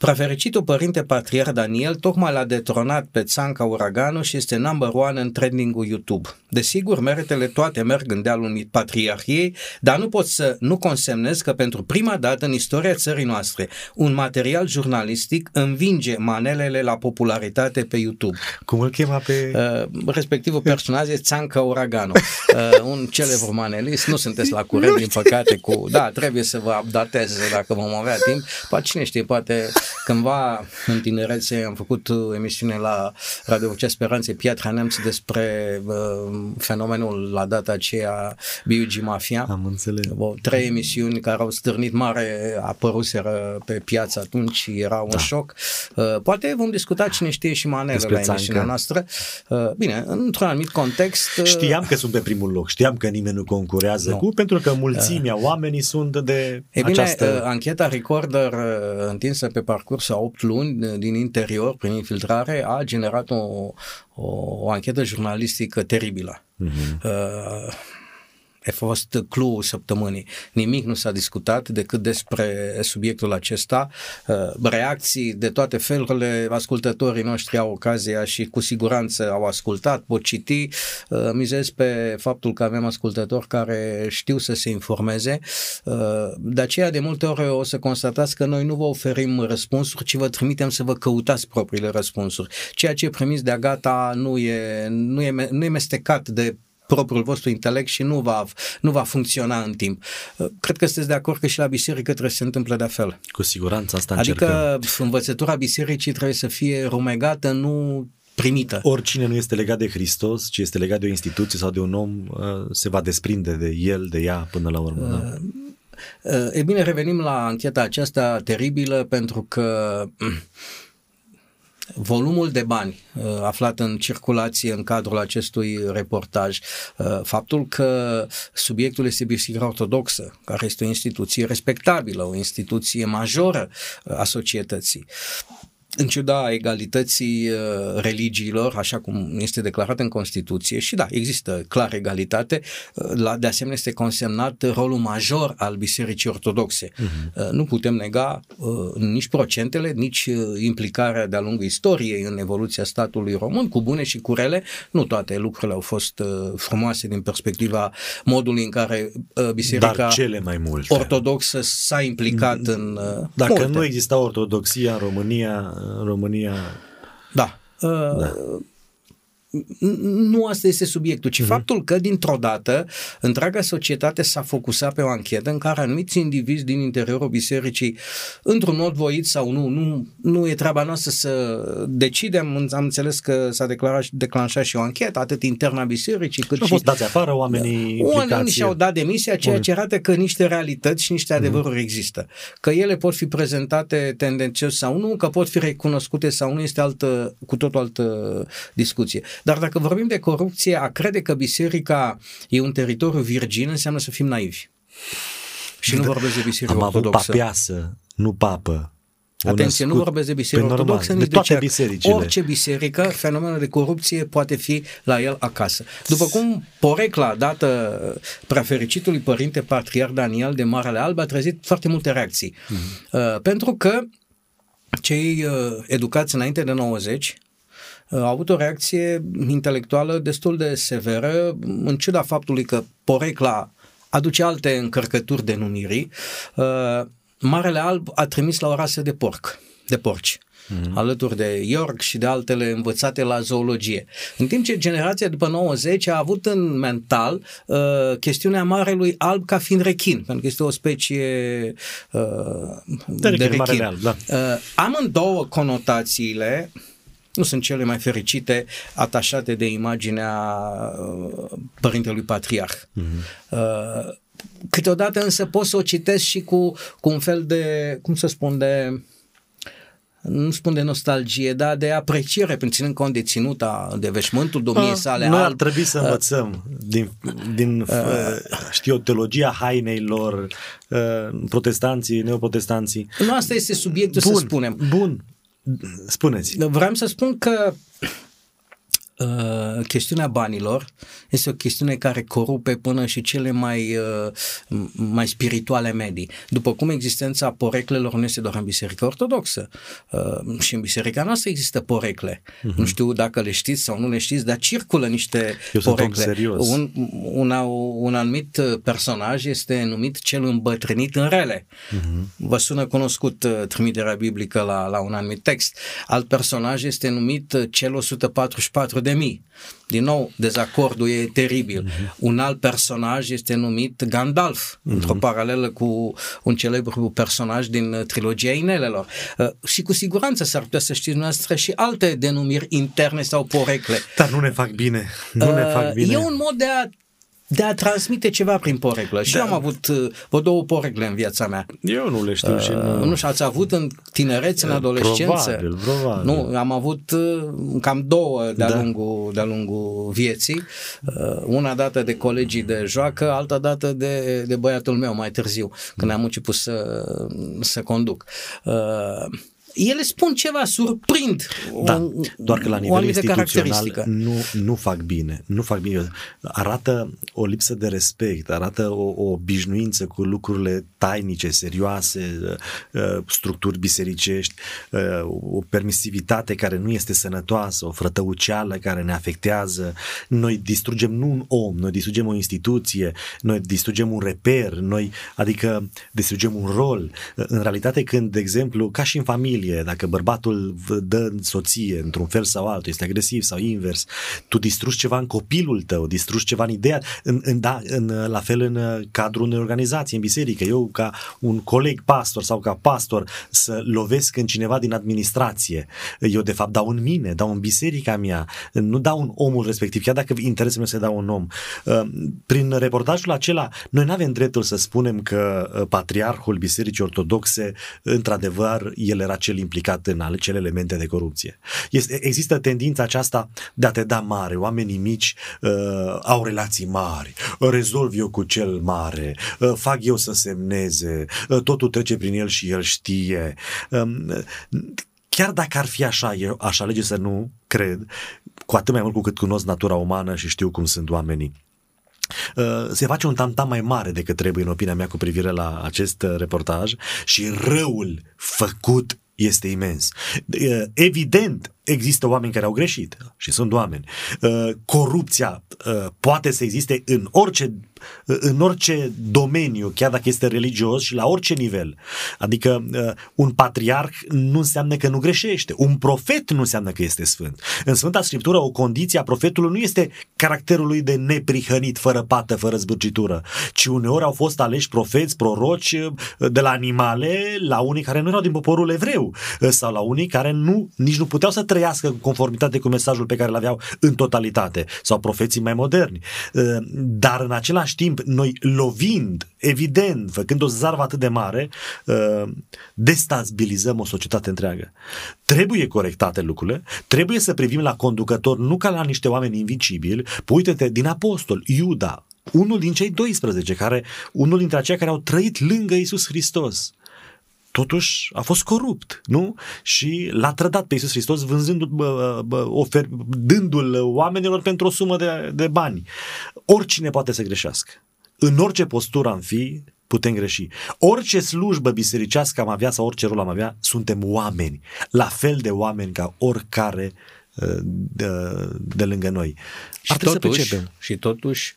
Prefericitul părinte patriar Daniel tocmai l-a detronat pe Țanca Uraganu și este number one în trending-ul YouTube. Desigur, meritele toate merg în dealul patriarhiei, dar nu pot să nu consemnez că pentru prima dată în istoria țării noastre un material jurnalistic învinge manelele la popularitate pe YouTube. Cum îl chema pe... Uh, respectivul personaj este Țanca Uraganu, uh, un celebru manelist. Nu sunteți la curent, din păcate, cu... Da, trebuie să vă updatez dacă vom avea timp. Poate cine știe, poate Cândva, în tinerețe, am făcut emisiune la Radio Vocea Speranței Piatra Neamț despre uh, fenomenul la data aceea B.U.G. Mafia. Am înțeles. O, trei emisiuni care au stârnit mare, apăruseră pe piață atunci și era un da. șoc. Uh, poate vom discuta cine știe și manele despre la emisiunea țancă. noastră. Uh, bine, într-un anumit context. Uh, știam că sunt pe primul loc, știam că nimeni nu concurează nu. cu, pentru că mulțimea uh, oamenii sunt de e această... bine, uh, ancheta Recorder uh, întinsă pe parcurs parcurs a 8 luni din interior, prin infiltrare, a generat o, o, o anchetă jurnalistică teribilă. Uh-huh. Uh, a fost clou săptămânii. Nimic nu s-a discutat decât despre subiectul acesta. Uh, reacții de toate felurile, ascultătorii noștri au ocazia și cu siguranță au ascultat, pot citi. Uh, mizez pe faptul că avem ascultători care știu să se informeze. Uh, de aceea, de multe ori o să constatați că noi nu vă oferim răspunsuri, ci vă trimitem să vă căutați propriile răspunsuri. Ceea ce e premis de-a gata nu e, nu e, nu e mestecat de propriul vostru intelect și nu va, nu va funcționa în timp. Uh, cred că sunteți de acord că și la biserică trebuie să se întâmple de fel. Cu siguranță asta Adică încercăm. învățătura bisericii trebuie să fie rumegată, nu primită. Oricine nu este legat de Hristos, ci este legat de o instituție sau de un om, uh, se va desprinde de el, de ea până la urmă. Da? Uh, e bine, revenim la ancheta aceasta teribilă pentru că volumul de bani uh, aflat în circulație în cadrul acestui reportaj, uh, faptul că subiectul este Biserica Ortodoxă, care este o instituție respectabilă, o instituție majoră uh, a societății, în ciuda egalității uh, religiilor, așa cum este declarat în Constituție, și da, există clar egalitate, uh, la, de asemenea este consemnat rolul major al Bisericii Ortodoxe. Uh-huh. Nu putem nega nici procentele, nici implicarea de-a lungul istoriei în evoluția statului român, cu bune și cu rele. Nu toate lucrurile au fost frumoase din perspectiva modului în care Biserica Dar cele mai multe. Ortodoxă s-a implicat mm, în Dacă multe. nu exista ortodoxia în România, în România... Da. da. Uh, nu asta este subiectul, ci mm-hmm. faptul că dintr-o dată întreaga societate s-a focusat pe o anchetă în care anumiți indivizi din interiorul bisericii, într-un mod voit sau nu, nu, nu e treaba noastră să decidem, am înțeles că s-a declarat, declanșat și o anchetă, atât interna bisericii cât și... Au fost dați afară oamenii da. Oamenii și-au dat demisia, ceea ce arată că niște realități și niște adevăruri mm-hmm. există. Că ele pot fi prezentate tendențios sau nu, că pot fi recunoscute sau nu, este altă, cu totul altă discuție. Dar dacă vorbim de corupție, a crede că biserica e un teritoriu virgin înseamnă să fim naivi. Și nu vorbesc de biserică Am ortodoxă. avut papiasă, nu papă. Atenție, nu vorbesc de biserică Păi normal, ortodoxă, de nici de, toate cer. bisericile. Orice biserică, fenomenul de corupție poate fi la el acasă. După cum porecla dată prefericitului părinte patriar Daniel de Marele Alb a trezit foarte multe reacții. Mm-hmm. Uh, pentru că cei uh, educați înainte de 90 a avut o reacție intelectuală destul de severă, în ciuda faptului că porecla aduce alte încărcături de numirii. Uh, Marele Alb a trimis la o rasă de porc, de porci. Mm-hmm. alături de York și de altele învățate la zoologie. În timp ce generația după 90 a avut în mental uh, chestiunea marelui alb ca fiind rechin, pentru că este o specie uh, de, de rechin. Alb, da. uh, amândouă conotațiile nu sunt cele mai fericite atașate de imaginea uh, părintelui patriarh. Mm-hmm. Câteodată însă pot să o citesc și cu, cu un fel de, cum să spun, de nu spun de nostalgie, dar de apreciere, prin ținând cont de ținuta, de veșmântul domniei sale. Noi ar trebui să învățăm din, din uh, știu, teologia hainei lor, uh, protestanții, neoprotestanții. Nu, asta este subiectul bun, să spunem. Bun, Spuneți. Vreau să spun că Uh, chestiunea banilor este o chestiune care corupe până și cele mai, uh, mai spirituale medii. După cum existența poreclelor nu este doar în Biserica Ortodoxă. Uh, și în Biserica noastră există porecle. Uh-huh. Nu știu dacă le știți sau nu le știți, dar circulă niște Eu porecle. Sunt serios. Un, un, un anumit personaj este numit cel îmbătrânit în rele. Uh-huh. Vă sună cunoscut uh, trimiterea biblică la, la un anumit text. Alt personaj este numit uh, cel 144 de de mii. Din nou, dezacordul e teribil. Uh-huh. Un alt personaj este numit Gandalf, uh-huh. într-o paralelă cu un celebru personaj din uh, trilogia Inelelor. Uh, și cu siguranță s-ar putea să știți noastră și alte denumiri interne sau porecle. Dar nu ne fac bine. Nu uh, ne fac bine. E un mod de a de a transmite ceva prin poreclă. Și da. eu am avut uh, vreo două porecle în viața mea. Eu nu le știu uh, și nu... Nu și ați avut în tinerețe, în adolescență? Probabil, probabil. Nu, am avut uh, cam două de-a, da. lungul, de-a lungul vieții. Uh, una dată de colegii de joacă, alta dată de, de băiatul meu mai târziu, când am început să, să conduc. Uh, ele spun ceva, surprind da, o, doar că la nivel instituțional nu, nu fac bine, nu fac bine. Arată o lipsă de respect, arată o, o obișnuință cu lucrurile tainice, serioase, uh, structuri bisericești, uh, o permisivitate care nu este sănătoasă, o frătăuceală care ne afectează. Noi distrugem nu un om, noi distrugem o instituție, noi distrugem un reper, noi, adică distrugem un rol. În realitate când, de exemplu, ca și în familie, familie, dacă bărbatul dă în soție într-un fel sau altul, este agresiv sau invers, tu distrugi ceva în copilul tău, distrugi ceva în ideea, în, în, da, în, la fel în cadrul unei organizații, în biserică. Eu ca un coleg pastor sau ca pastor să lovesc în cineva din administrație, eu de fapt dau în mine, dau în biserica mea, nu dau în omul respectiv, chiar dacă interesul meu să dau un om. Uh, prin reportajul acela, noi nu avem dreptul să spunem că uh, patriarhul Bisericii Ortodoxe, într-adevăr, el era cel cel implicat în acele elemente de corupție. Este, există tendința aceasta de a te da mare. Oamenii mici uh, au relații mari, rezolv eu cu cel mare, uh, fac eu să semneze, uh, totul trece prin el și el știe. Uh, chiar dacă ar fi așa, eu aș alege să nu cred, cu atât mai mult cu cât cunosc natura umană și știu cum sunt oamenii. Uh, se face un tamtam mai mare decât trebuie, în opinia mea, cu privire la acest uh, reportaj și răul făcut este imens. Uh, evident, există oameni care au greșit și sunt oameni. Corupția poate să existe în orice în orice domeniu, chiar dacă este religios și la orice nivel. Adică uh, un patriarh nu înseamnă că nu greșește, un profet nu înseamnă că este sfânt. În Sfânta Scriptură o condiție a profetului nu este caracterul lui de neprihănit, fără pată, fără zbârcitură, ci uneori au fost aleși profeți, proroci uh, de la animale la unii care nu erau din poporul evreu uh, sau la unii care nu, nici nu puteau să trăiască în conformitate cu mesajul pe care îl aveau în totalitate sau profeții mai moderni. Dar în același același timp, noi lovind, evident, făcând o zarvă atât de mare, uh, destabilizăm o societate întreagă. Trebuie corectate lucrurile, trebuie să privim la conducător nu ca la niște oameni invincibili. Uite-te, din apostol, Iuda, unul din cei 12, care, unul dintre aceia care au trăit lângă Isus Hristos totuși a fost corupt, nu? Și l-a trădat pe Iisus Hristos vânzându bă, bă, ofer, dându-l oamenilor pentru o sumă de, de bani. Oricine poate să greșească. În orice postură am fi, putem greși. Orice slujbă bisericească am avea sau orice rol am avea, suntem oameni. La fel de oameni ca oricare ă, de, de lângă noi. Și totuși, să și totuși,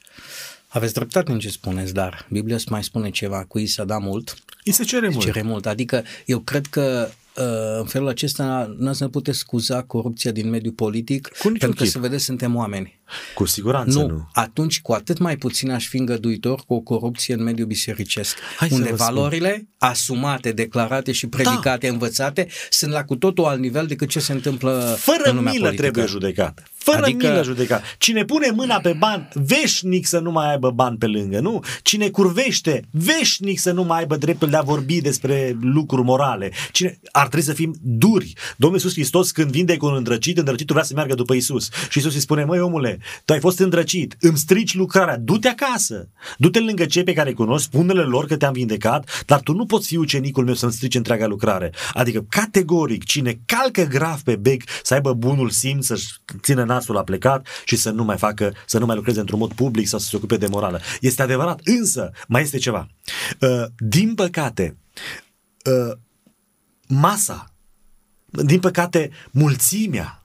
aveți dreptate în ce spuneți, dar Biblia mai spune ceva, cu ei să da mult. Îi se cere mult. Cere mult. Adică eu cred că uh, în felul acesta nu ne puteți scuza corupția din mediul politic, cu pentru că, să vedeți, suntem oameni. Cu siguranță nu. nu. Atunci, cu atât mai puțin aș fi îngăduitor cu o corupție în mediul bisericesc, Hai unde valorile spun. asumate, declarate și predicate, da. învățate, sunt la cu totul alt nivel decât ce se întâmplă Fără în lumea milă politică. trebuie judecat. Fără adică... milă judecat. Cine pune mâna pe bani, veșnic să nu mai aibă bani pe lângă, nu? Cine curvește, veșnic să nu mai aibă dreptul de a vorbi despre lucruri morale. Cine... Ar trebui să fim duri. Domnul Iisus Hristos când vinde cu un îndrăcit, îndrăcitul vrea să meargă după Iisus. Și Iisus îi spune, măi omule, tu ai fost îndrăcit, îmi strici lucrarea, du-te acasă, du-te lângă cei pe care îi cunosc, spune-le lor că te-am vindecat, dar tu nu poți fi ucenicul meu să-mi strici întreaga lucrare. Adică, categoric, cine calcă grav pe bec să aibă bunul simț, să-și țină nasul a plecat și să nu mai facă, să nu mai lucreze într-un mod public sau să se ocupe de morală. Este adevărat, însă, mai este ceva. Uh, din păcate, uh, masa, din păcate, mulțimea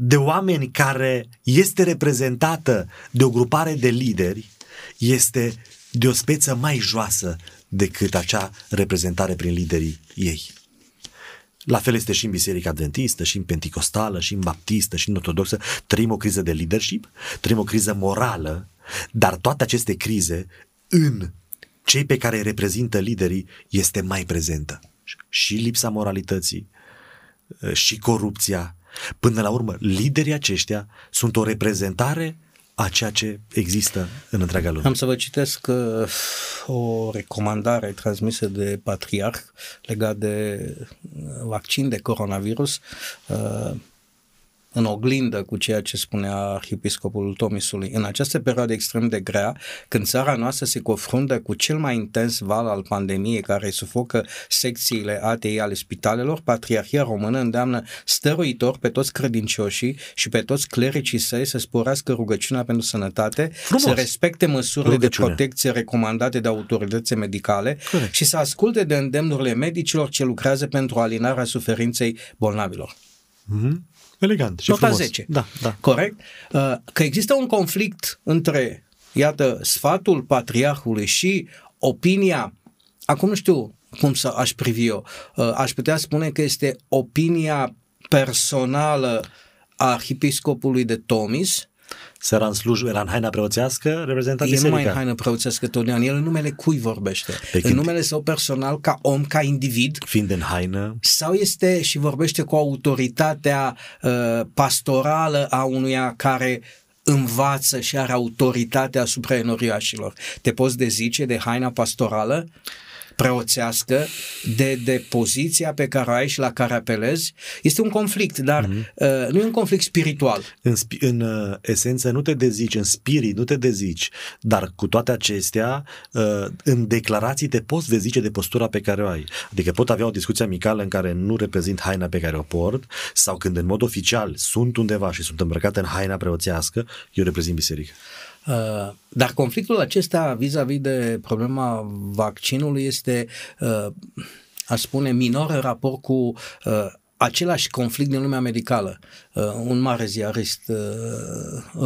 de oameni care este reprezentată de o grupare de lideri este de o speță mai joasă decât acea reprezentare prin liderii ei. La fel este și în Biserica Adventistă, și în Penticostală, și în Baptistă, și în Ortodoxă. Trăim o criză de leadership, trăim o criză morală, dar toate aceste crize în cei pe care îi reprezintă liderii este mai prezentă. Și lipsa moralității, și corupția, Până la urmă, liderii aceștia sunt o reprezentare a ceea ce există în întreaga lume. Am să vă citesc uh, o recomandare transmisă de patriarh legat de vaccin de coronavirus. Uh, în oglindă cu ceea ce spunea arhiepiscopul Tomisului. În această perioadă extrem de grea, când țara noastră se confruntă cu cel mai intens val al pandemiei care sufocă secțiile ATI ale spitalelor, Patriarhia Română îndeamnă stăruitor pe toți credincioșii și pe toți clericii săi să sporească rugăciunea pentru sănătate, Frumos. să respecte măsurile Rugăciune. de protecție recomandate de autorități medicale Corect. și să asculte de îndemnurile medicilor ce lucrează pentru alinarea suferinței bolnavilor. Mm-hmm. Elegant și Nota frumos. 10. Da, da. Corect? Uh, că există un conflict între, iată, sfatul patriarhului și opinia, acum nu știu cum să aș privi eu, uh, aș putea spune că este opinia personală a arhiepiscopului de Tomis, să era în slujbă, era în haina preoțească, reprezenta el biserica. nu mai în haină preoțească totdeauna, el în numele cui vorbește? Pe în numele său personal, ca om, ca individ? Fiind în haină? Sau este și vorbește cu autoritatea uh, pastorală a unuia care învață și are autoritatea asupra enoriașilor. Te poți dezice de haina pastorală? Preoțească, de, de poziția pe care o ai și la care apelezi. Este un conflict, dar mm-hmm. uh, nu e un conflict spiritual. În, spi- în uh, esență nu te dezici, în spirit nu te dezici, dar cu toate acestea, uh, în declarații te poți dezice de postura pe care o ai. Adică pot avea o discuție amicală în care nu reprezint haina pe care o port sau când în mod oficial sunt undeva și sunt îmbrăcat în haina preoțească, eu reprezint biserica. Uh, dar conflictul acesta vis-a-vis de problema vaccinului este, uh, aș spune, minor în raport cu uh, același conflict din lumea medicală. Uh, un mare ziarist uh,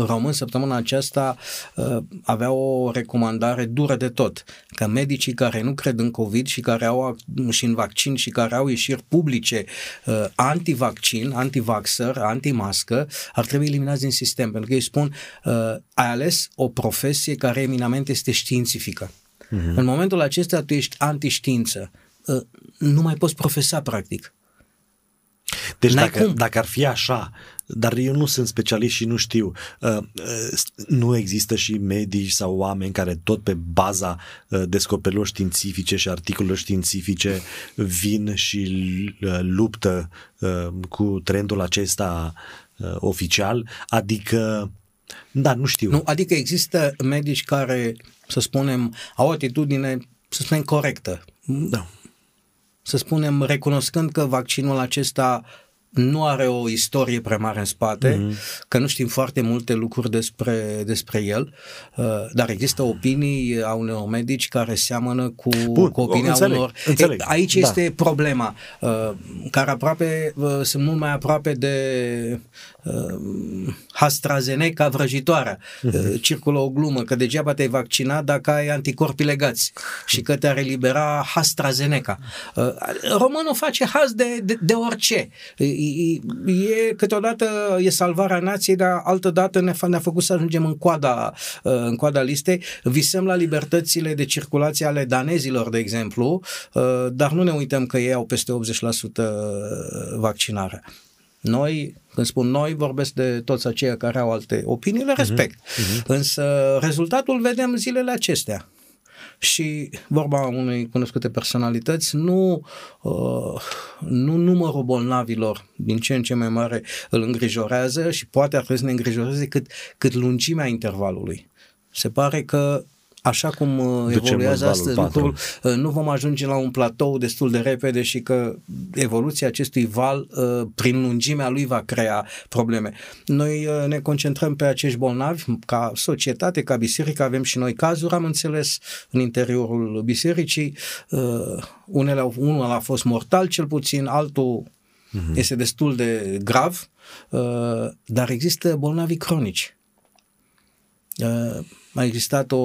român săptămâna aceasta uh, avea o recomandare dură de tot, că medicii care nu cred în COVID și care au și în vaccin și care au ieșiri publice uh, anti-vaccin, anti-vaxxer, anti-mască, ar trebui eliminați din sistem, pentru că ei spun uh, ai ales o profesie care eminamente este științifică. Uh-huh. În momentul acesta tu ești anti-știință. Uh, nu mai poți profesa practic. Deci dacă, dacă ar fi așa, dar eu nu sunt specialist și nu știu, uh, uh, nu există și medici sau oameni care tot pe baza uh, descoperirilor științifice și articolelor științifice vin și luptă cu trendul acesta oficial, adică da, nu știu. Nu, adică există medici care, să spunem, au o atitudine, să spunem, corectă. Da să spunem, recunoscând că vaccinul acesta nu are o istorie prea mare în spate, mm-hmm. că nu știm foarte multe lucruri despre, despre el, uh, dar există opinii a unor medici care seamănă cu, Bun, cu opinia înțeleg, unor... Înțeleg, e, aici da. este problema, uh, care aproape uh, sunt mult mai aproape de uh, AstraZeneca vrăjitoarea. Uh-huh. Uh, circulă o glumă că degeaba te-ai vaccinat dacă ai anticorpi legați și că te-ar elibera AstraZeneca. Uh, românul face haz de, de, de orice. E, e, câteodată e salvarea nației, dar altă dată ne, ne-a făcut să ajungem în coada, uh, în coada listei. Visăm la libertățile de circulație ale danezilor, de exemplu, uh, dar nu ne uităm că ei au peste 80% vaccinare. Noi, când spun noi, vorbesc de toți aceia care au alte opinii, le mhm, respect. Uh-huh. Însă rezultatul vedem zilele acestea. Și vorba unei cunoscute personalități, nu, uh, nu numărul bolnavilor din ce în ce mai mare îl îngrijorează și poate ar trebui să ne îngrijoreze cât, cât lungimea intervalului. Se pare că așa cum uh, evoluează astăzi lucrul, uh, nu vom ajunge la un platou destul de repede și că evoluția acestui val, uh, prin lungimea lui, va crea probleme. Noi ne concentrăm pe acești bolnavi, ca societate, ca biserică, avem și noi cazuri, am înțeles, în interiorul bisericii. Unele, unul a fost mortal cel puțin, altul uh-huh. este destul de grav, dar există bolnavi cronici a existat o,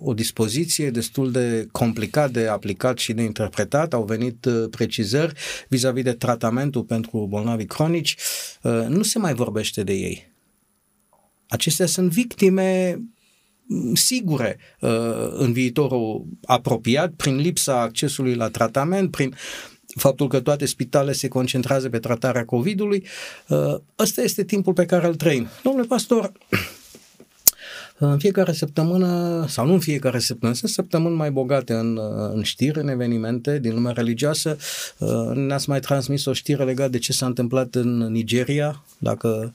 o dispoziție destul de complicat de aplicat și de interpretat, au venit uh, precizări vis-a-vis de tratamentul pentru bolnavi cronici, uh, nu se mai vorbește de ei. Acestea sunt victime mm, sigure uh, în viitorul apropiat, prin lipsa accesului la tratament, prin faptul că toate spitalele se concentrează pe tratarea COVID-ului. Ăsta este timpul pe care îl trăim. Domnule pastor, în fiecare săptămână, sau nu în fiecare săptămână, sunt săptămâni mai bogate în, în știri, în evenimente din lumea religioasă. Ne-ați mai transmis o știre legată de ce s-a întâmplat în Nigeria, dacă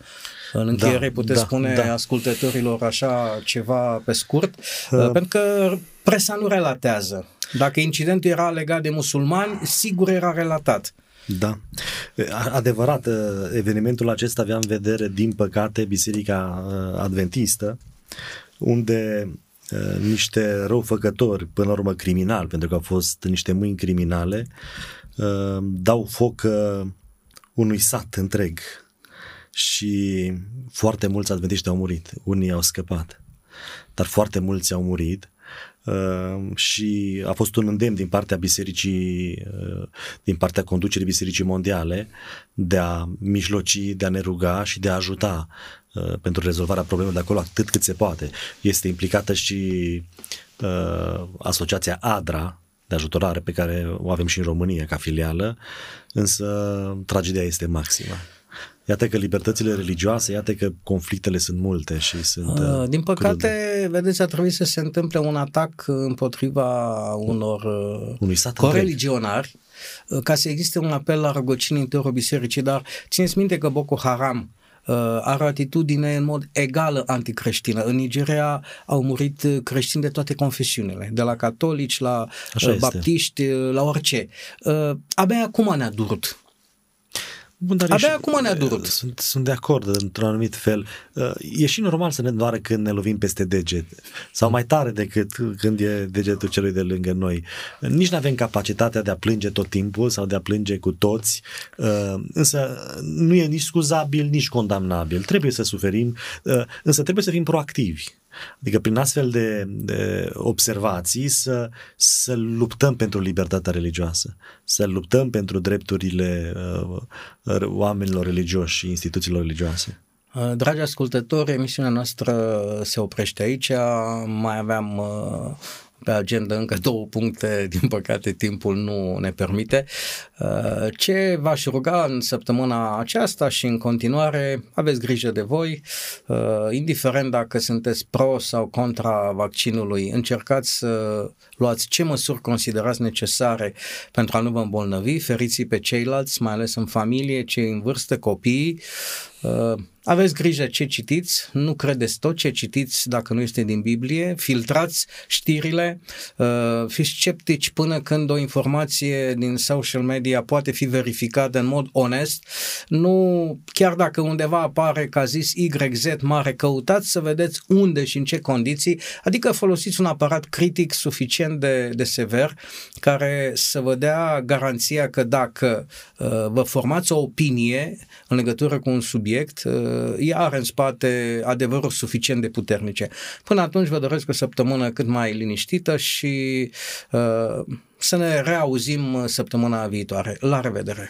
în încheiere da, puteți da, spune da. ascultătorilor așa ceva pe scurt, uh. pentru că presa nu relatează. Dacă incidentul era legat de musulmani, sigur era relatat. Da. Adevărat, evenimentul acesta avea în vedere, din păcate, Biserica Adventistă, unde uh, niște răufăcători, până la urmă criminali, pentru că au fost niște mâini criminale, uh, dau foc uh, unui sat întreg și foarte mulți adventiști au murit. Unii au scăpat, dar foarte mulți au murit Uh, și a fost un îndemn din partea bisericii, uh, din partea conducerii bisericii mondiale de a mijloci, de a ne ruga și de a ajuta uh, pentru rezolvarea problemelor de acolo atât cât se poate. Este implicată și asociația ADRA, de ajutorare pe care o avem și în România ca filială, însă tragedia este maximă. Iată că libertățile religioase, iată că conflictele sunt multe și sunt... Uh, din păcate, crude. vedeți, a trebuit să se întâmple un atac împotriva unor Unui sat coreligionari ca să existe un apel la răgocini în interiorul bisericii, dar țineți minte că Boko Haram Uh, are o atitudine în mod egală anticreștină. În Nigeria au murit creștini de toate confesiunile, de la catolici, la Așa uh, baptiști, este. Uh, la orice. Abia acum ne-a durut Bun, dar Abia acum ne-a durut. Sunt, sunt de acord într-un anumit fel. E și normal să ne doară când ne lovim peste deget. Sau mai tare decât când e degetul celui de lângă noi. Nici nu avem capacitatea de a plânge tot timpul sau de a plânge cu toți. Însă nu e nici scuzabil, nici condamnabil. Trebuie să suferim, însă trebuie să fim proactivi. Adică prin astfel de, de observații să, să luptăm pentru libertatea religioasă, să luptăm pentru drepturile uh, oamenilor religioși și instituțiilor religioase. Uh, dragi ascultători, emisiunea noastră se oprește aici. Mai aveam uh, pe agenda încă două puncte, din păcate timpul nu ne permite. Uh, ce v-aș ruga în săptămâna aceasta și în continuare, aveți grijă de voi, uh, indiferent dacă sunteți pro sau contra vaccinului, încercați să luați ce măsuri considerați necesare pentru a nu vă îmbolnăvi, feriți pe ceilalți, mai ales în familie, cei în vârstă, copiii, uh, aveți grijă ce citiți, nu credeți tot ce citiți dacă nu este din Biblie, filtrați știrile, uh, fiți sceptici până când o informație din social media poate fi verificată în mod onest. Nu, chiar dacă undeva apare ca zis YZ mare, căutați să vedeți unde și în ce condiții, adică folosiți un aparat critic suficient de, de sever care să vă dea garanția că dacă uh, vă formați o opinie în legătură cu un subiect, uh, ea are în spate adevărul suficient de puternice. Până atunci vă doresc o săptămână cât mai liniștită și uh, să ne reauzim săptămâna viitoare. La revedere!